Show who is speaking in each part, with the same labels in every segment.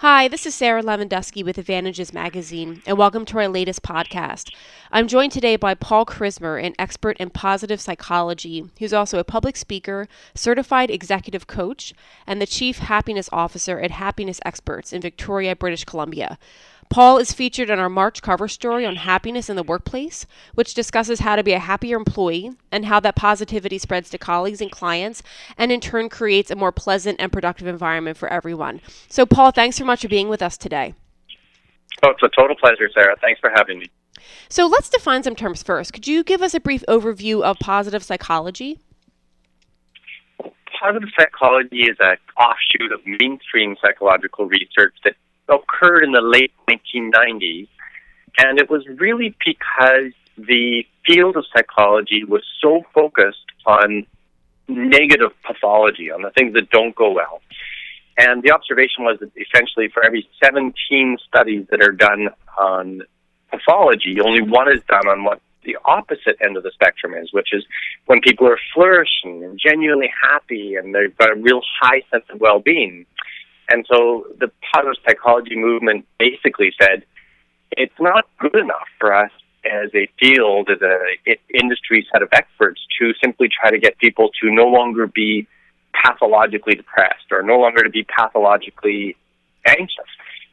Speaker 1: Hi, this is Sarah Lewandowski with Advantages Magazine, and welcome to our latest podcast. I'm joined today by Paul Krismer, an expert in positive psychology, who's also a public speaker, certified executive coach, and the chief happiness officer at Happiness Experts in Victoria, British Columbia. Paul is featured in our March cover story on happiness in the workplace, which discusses how to be a happier employee and how that positivity spreads to colleagues and clients, and in turn creates a more pleasant and productive environment for everyone. So, Paul, thanks so much for being with us today.
Speaker 2: Oh, it's a total pleasure, Sarah. Thanks for having me.
Speaker 1: So, let's define some terms first. Could you give us a brief overview of positive psychology?
Speaker 2: Positive psychology is an offshoot of mainstream psychological research that occurred in the late 1990s, and it was really because the field of psychology was so focused on negative pathology, on the things that don't go well. And the observation was that essentially for every 17 studies that are done on pathology, only one is done on what the opposite end of the spectrum is, which is when people are flourishing and genuinely happy and they've got a real high sense of well being. And so the positive psychology movement basically said it's not good enough for us as a field, as an industry set of experts, to simply try to get people to no longer be pathologically depressed or no longer to be pathologically anxious.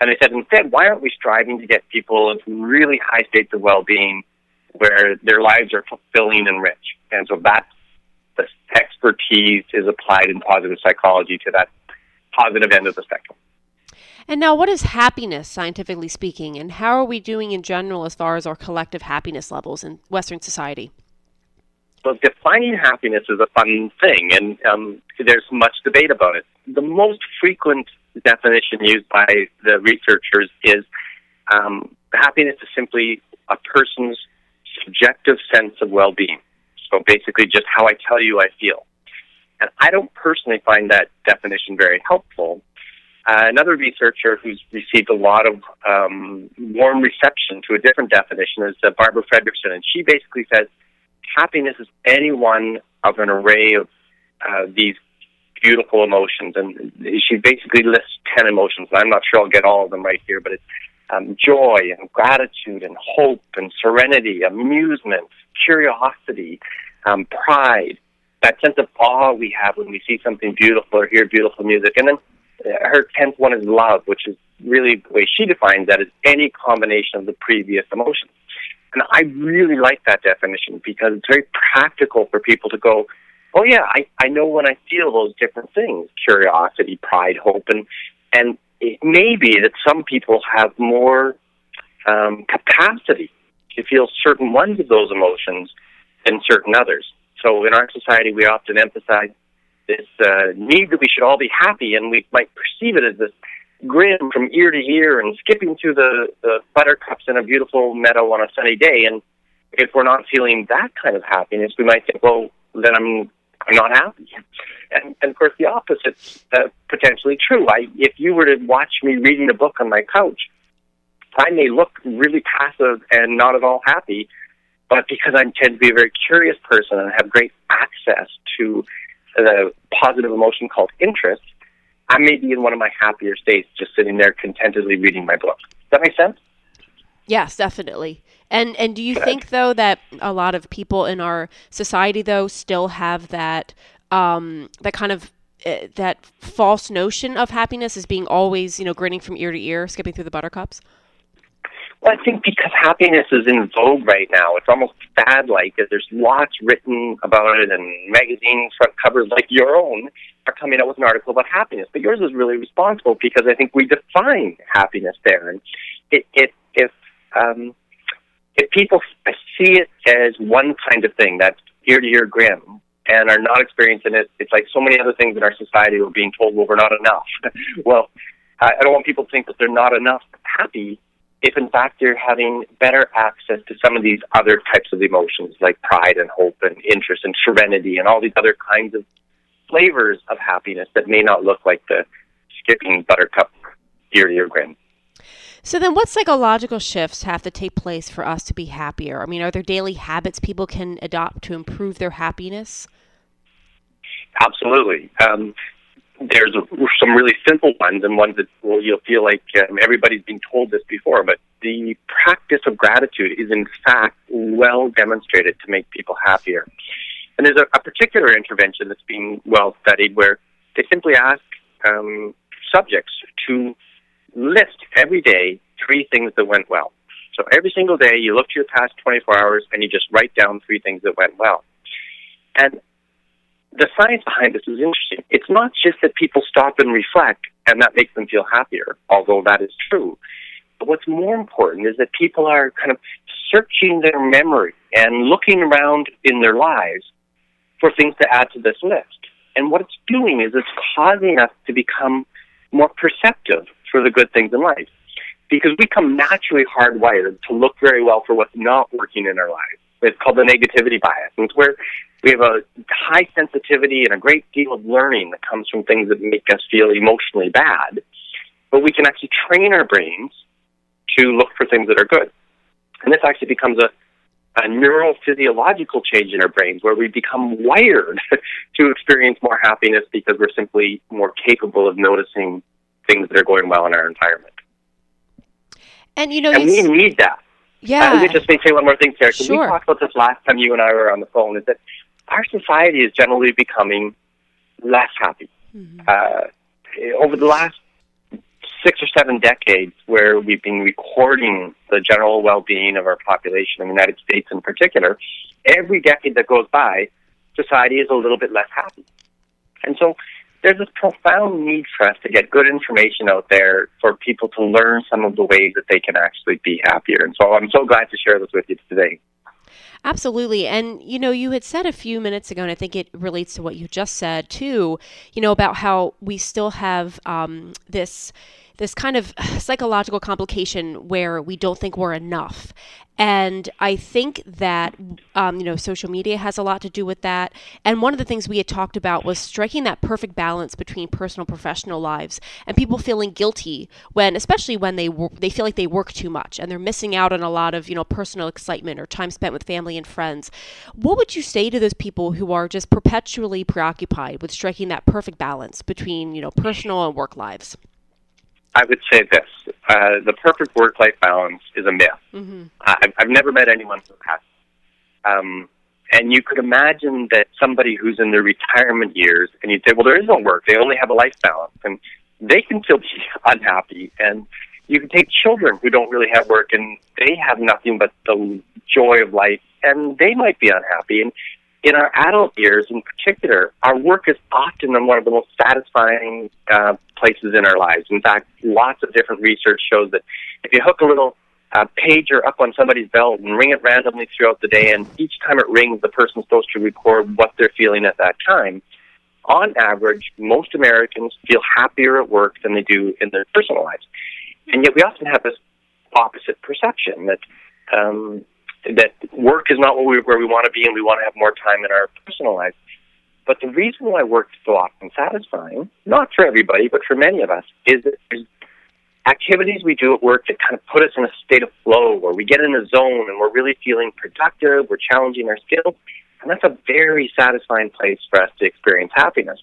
Speaker 2: And they said, instead, why aren't we striving to get people into really high states of well-being where their lives are fulfilling and rich? And so that's the expertise is applied in positive psychology to that positive end of the spectrum.
Speaker 1: And now, what is happiness, scientifically speaking, and how are we doing in general as far as our collective happiness levels in Western society?
Speaker 2: Well, defining happiness is a fun thing, and um, there's much debate about it. The most frequent definition used by the researchers is um, happiness is simply a person's subjective sense of well being. So basically, just how I tell you I feel. And I don't personally find that definition very helpful. Uh, another researcher who's received a lot of um, warm reception to a different definition is uh, Barbara Fredrickson, and she basically says happiness is any one of an array of uh, these beautiful emotions, and she basically lists ten emotions. I'm not sure I'll get all of them right here, but it's um, joy and gratitude and hope and serenity, amusement, curiosity, um, pride, that sense of awe we have when we see something beautiful or hear beautiful music. And then uh, her tenth one is love, which is really the way she defines that is any combination of the previous emotions. And I really like that definition because it's very practical for people to go, oh yeah, I, I know when I feel those different things, curiosity, pride, hope, and, and it may be that some people have more um, capacity to feel certain ones of those emotions than certain others. So in our society, we often emphasize this uh, need that we should all be happy, and we might perceive it as this grin from ear to ear and skipping through the, the buttercups in a beautiful meadow on a sunny day. And if we're not feeling that kind of happiness, we might think, well, then I'm I'm not happy. And, and of course, the opposite's uh, potentially true. I, if you were to watch me reading a book on my couch, I may look really passive and not at all happy, but because I tend to be a very curious person and have great access to the positive emotion called interest, I may be in one of my happier states just sitting there contentedly reading my book. Does that make sense?
Speaker 1: Yes, definitely. And and do you Good. think though that a lot of people in our society though still have that um, that kind of uh, that false notion of happiness as being always you know grinning from ear to ear, skipping through the buttercups?
Speaker 2: Well, I think because happiness is in vogue right now, it's almost fad like. There's lots written about it, and magazine front covers like your own are coming out with an article about happiness. But yours is really responsible because I think we define happiness there. And it, it, if, um, if people see it as one kind of thing, that's ear to ear grin, and are not experiencing it, it's like so many other things in our society we're being told, well, we're not enough. well, I don't want people to think that they're not enough happy if in fact they're having better access to some of these other types of emotions like pride and hope and interest and serenity and all these other kinds of flavors of happiness that may not look like the skipping buttercup ear to ear grin.
Speaker 1: So then what psychological shifts have to take place for us to be happier? I mean, are there daily habits people can adopt to improve their happiness?
Speaker 2: Absolutely. Um, there's some really simple ones and ones that well, you'll feel like um, everybody's been told this before, but the practice of gratitude is in fact well demonstrated to make people happier. And there's a, a particular intervention that's being well studied where they simply ask um, subjects to list every day three things that went well. So every single day you look to your past 24 hours and you just write down three things that went well. And the science behind this is interesting. It's not just that people stop and reflect and that makes them feel happier, although that is true. But what's more important is that people are kind of searching their memory and looking around in their lives for things to add to this list. And what it's doing is it's causing us to become more perceptive for the good things in life. Because we come naturally hardwired to look very well for what's not working in our lives. It's called the negativity bias. And it's where we have a high sensitivity and a great deal of learning that comes from things that make us feel emotionally bad. But we can actually train our brains to look for things that are good. And this actually becomes a, a neurophysiological change in our brains where we become wired to experience more happiness because we're simply more capable of noticing things that are going well in our environment.
Speaker 1: And you know,
Speaker 2: and we need that.
Speaker 1: Yeah.
Speaker 2: Uh, let me just say one more thing, Sarah.
Speaker 1: Sure.
Speaker 2: We talked about this last time you and I were on the phone. Is that our society is generally becoming less happy. Mm-hmm. Uh, over the last six or seven decades, where we've been recording the general well-being of our population in the United States in particular, every decade that goes by, society is a little bit less happy. And so there's this profound need for us to get good information out there for people to learn some of the ways that they can actually be happier. And so I'm so glad to share this with you today.
Speaker 1: Absolutely. And, you know, you had said a few minutes ago, and I think it relates to what you just said too, you know, about how we still have um, this this kind of psychological complication where we don't think we're enough. And I think that, um, you know, social media has a lot to do with that. And one of the things we had talked about was striking that perfect balance between personal professional lives and people feeling guilty when, especially when they, they feel like they work too much and they're missing out on a lot of, you know, personal excitement or time spent with family and friends. What would you say to those people who are just perpetually preoccupied with striking that perfect balance between, you know, personal and work lives?
Speaker 2: I would say this: uh, the perfect work-life balance is a myth. Mm-hmm. I've, I've never met anyone who has. Um, and you could imagine that somebody who's in their retirement years, and you'd say, "Well, there is no work; they only have a life balance," and they can still be unhappy. And you can take children who don't really have work, and they have nothing but the joy of life, and they might be unhappy. And in our adult years, in particular, our work is often one of the most satisfying uh, places in our lives. In fact, lots of different research shows that if you hook a little uh, pager up on somebody's belt and ring it randomly throughout the day, and each time it rings, the person's supposed to record what they're feeling at that time. On average, most Americans feel happier at work than they do in their personal lives. And yet we often have this opposite perception that um, that work is not where we, where we want to be and we want to have more time in our personal life. But the reason why work is so often satisfying, not for everybody, but for many of us, is that there's activities we do at work that kind of put us in a state of flow where we get in a zone and we're really feeling productive, we're challenging our skills, and that's a very satisfying place for us to experience happiness.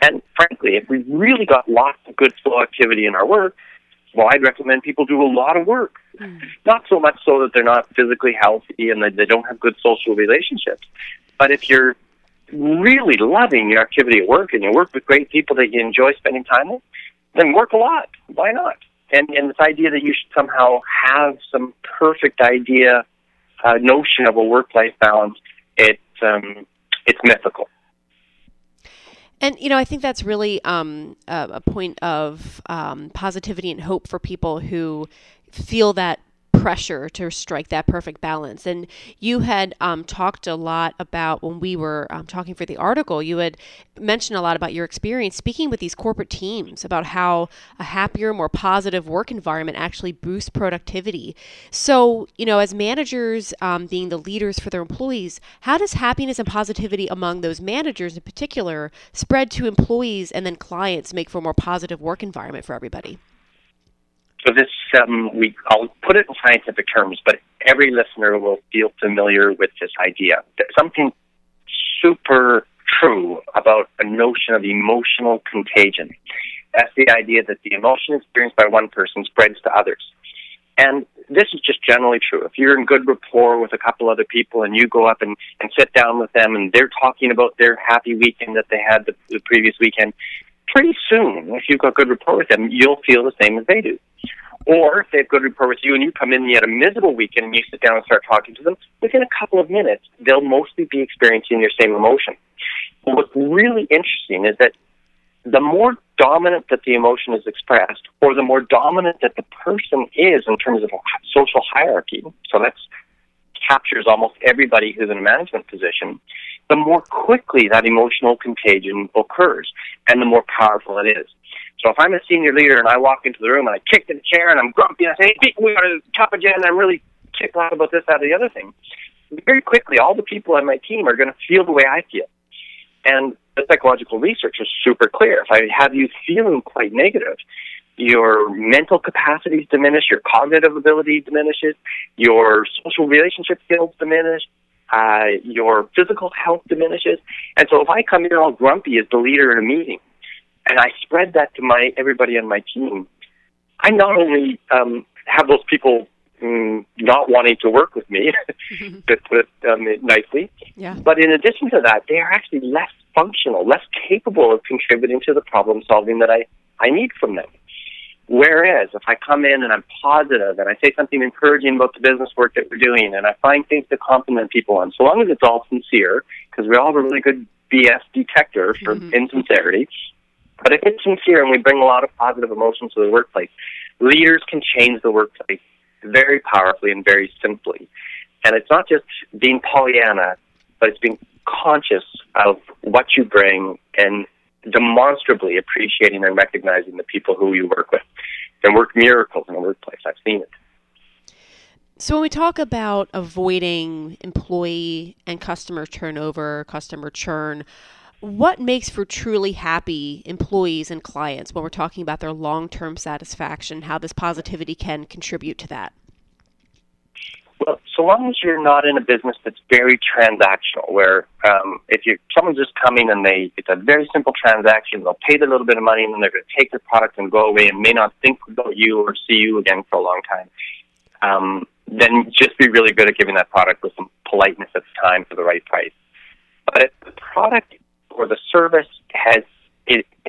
Speaker 2: And frankly, if we really got lots of good flow activity in our work, well, I'd recommend people do a lot of work. Mm. Not so much so that they're not physically healthy and that they don't have good social relationships, but if you're really loving your activity at work and you work with great people that you enjoy spending time with, then work a lot. Why not? And and this idea that you should somehow have some perfect idea, uh, notion of a work life balance, it's um, it's mythical.
Speaker 1: And you know, I think that's really um, a, point of um, positivity and hope for people who feel that pressure to strike that perfect balance. And you had um, talked a lot about when we were um, talking for the article, you had mentioned a lot about your experience speaking with these corporate teams about how a happier, more positive work environment actually boosts productivity. So, you know, as managers um, being the leaders for their employees, how does happiness and positivity among those managers in particular spread to employees and then clients make for a more positive work environment for everybody?
Speaker 2: So this, um, we, I'll put it in scientific terms, but every listener will feel familiar with this idea something super true about a notion of emotional contagion. That's the idea that the emotion experienced by one person spreads to others. And this is just generally true. If you're in good rapport with a couple other people and you go up and, and sit down with them and they're talking about their happy weekend that they had the, the previous weekend, pretty soon, if you've got good rapport with them, you'll feel the same as they do. Or if they have good rapport with you and you come in and you had a miserable weekend and you sit down and start talking to them, within a couple of minutes, they'll mostly be experiencing your same emotion. What's really interesting is that the more dominant that the emotion is expressed, or the more dominant that the person is in terms of social hierarchy, so that captures almost everybody who's in a management position, the more quickly that emotional contagion occurs and the more powerful it is. So if I'm a senior leader and I walk into the room and I kick the chair and I'm grumpy and I say, hey, we got a top agenda and I'm really kicked out about this, that, or the other thing, very quickly all the people on my team are going to feel the way I feel. And the psychological research is super clear. If I have you feeling quite negative, your mental capacities diminish, your cognitive ability diminishes, your social relationship skills diminish, uh, your physical health diminishes. And so if I come in all grumpy as the leader in a meeting, and I spread that to my everybody on my team, I not only um, have those people mm, not wanting to work with me, to put it um, nicely, yeah. but in addition to that, they are actually less functional, less capable of contributing to the problem solving that I, I need from them. Whereas if I come in and I'm positive and I say something encouraging about the business work that we're doing and I find things to compliment people on, so long as it's all sincere, because we all have a really good BS detector for mm-hmm. insincerity, but if it's sincere and we bring a lot of positive emotions to the workplace, leaders can change the workplace very powerfully and very simply. And it's not just being Pollyanna, but it's being conscious of what you bring and demonstrably appreciating and recognizing the people who you work with. And work miracles in the workplace. I've seen it.
Speaker 1: So, when we talk about avoiding employee and customer turnover, customer churn, what makes for truly happy employees and clients when we're talking about their long term satisfaction, how this positivity can contribute to that?
Speaker 2: Well, so long as you're not in a business that's very transactional, where um, if you someone's just coming and they it's a very simple transaction, they'll pay the little bit of money and then they're going to take their product and go away and may not think about you or see you again for a long time. Um, then just be really good at giving that product with some politeness at the time for the right price. But if the product or the service has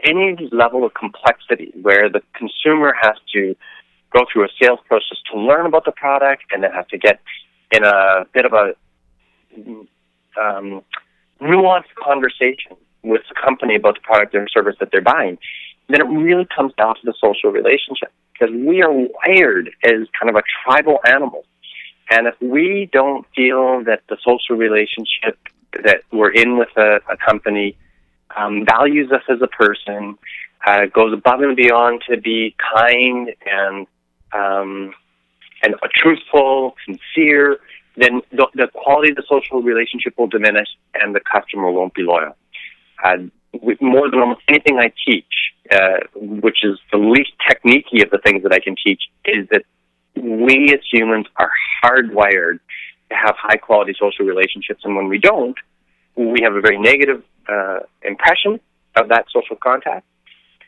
Speaker 2: any level of complexity where the consumer has to go through a sales process to learn about the product and then have to get in a bit of a um, nuanced conversation with the company about the product or service that they're buying, then it really comes down to the social relationship because we are wired as kind of a tribal animal. And if we don't feel that the social relationship that we're in with a, a company um, values us as a person, uh, goes above and beyond to be kind and um, and truthful, sincere, then the, the, quality of the social relationship will diminish and the customer won't be loyal. Uh, more than almost anything I teach, uh, which is the least techniquey of the things that I can teach, is that we as humans are hardwired have high quality social relationships, and when we don't, we have a very negative uh, impression of that social contact,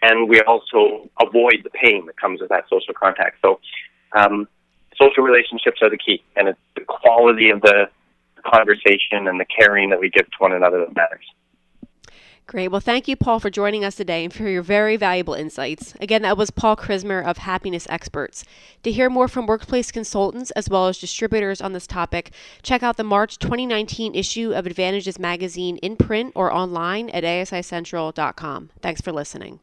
Speaker 2: and we also avoid the pain that comes with that social contact. So, um, social relationships are the key, and it's the quality of the conversation and the caring that we give to one another that matters.
Speaker 1: Great. Well, thank you, Paul, for joining us today and for your very valuable insights. Again, that was Paul Krismer of Happiness Experts. To hear more from workplace consultants as well as distributors on this topic, check out the March 2019 issue of Advantages Magazine in print or online at asicentral.com. Thanks for listening.